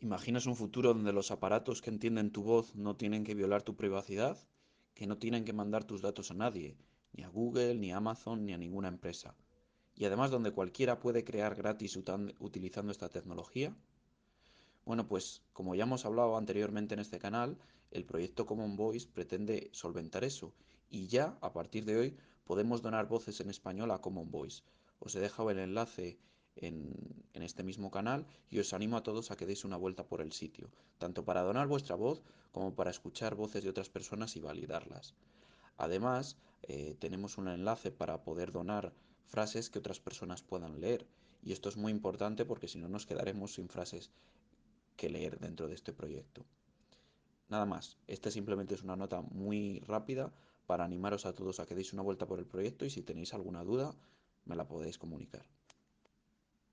¿Imaginas un futuro donde los aparatos que entienden tu voz no tienen que violar tu privacidad? Que no tienen que mandar tus datos a nadie, ni a Google, ni a Amazon, ni a ninguna empresa. Y además donde cualquiera puede crear gratis utilizando esta tecnología. Bueno, pues como ya hemos hablado anteriormente en este canal, el proyecto Common Voice pretende solventar eso. Y ya, a partir de hoy, podemos donar voces en español a Common Voice. Os he dejado el enlace en, este mismo canal y os animo a todos a que deis una vuelta por el sitio, tanto para donar vuestra voz como para escuchar voces de otras personas y validarlas. Además, eh, tenemos un enlace para poder donar frases que otras personas puedan leer. Y esto es muy importante porque si no nos quedaremos sin frases que leer dentro de este proyecto. Nada más, esta simplemente es una nota muy rápida para animaros a todos a que deis una vuelta por el proyecto y si tenéis alguna duda me la podéis comunicar.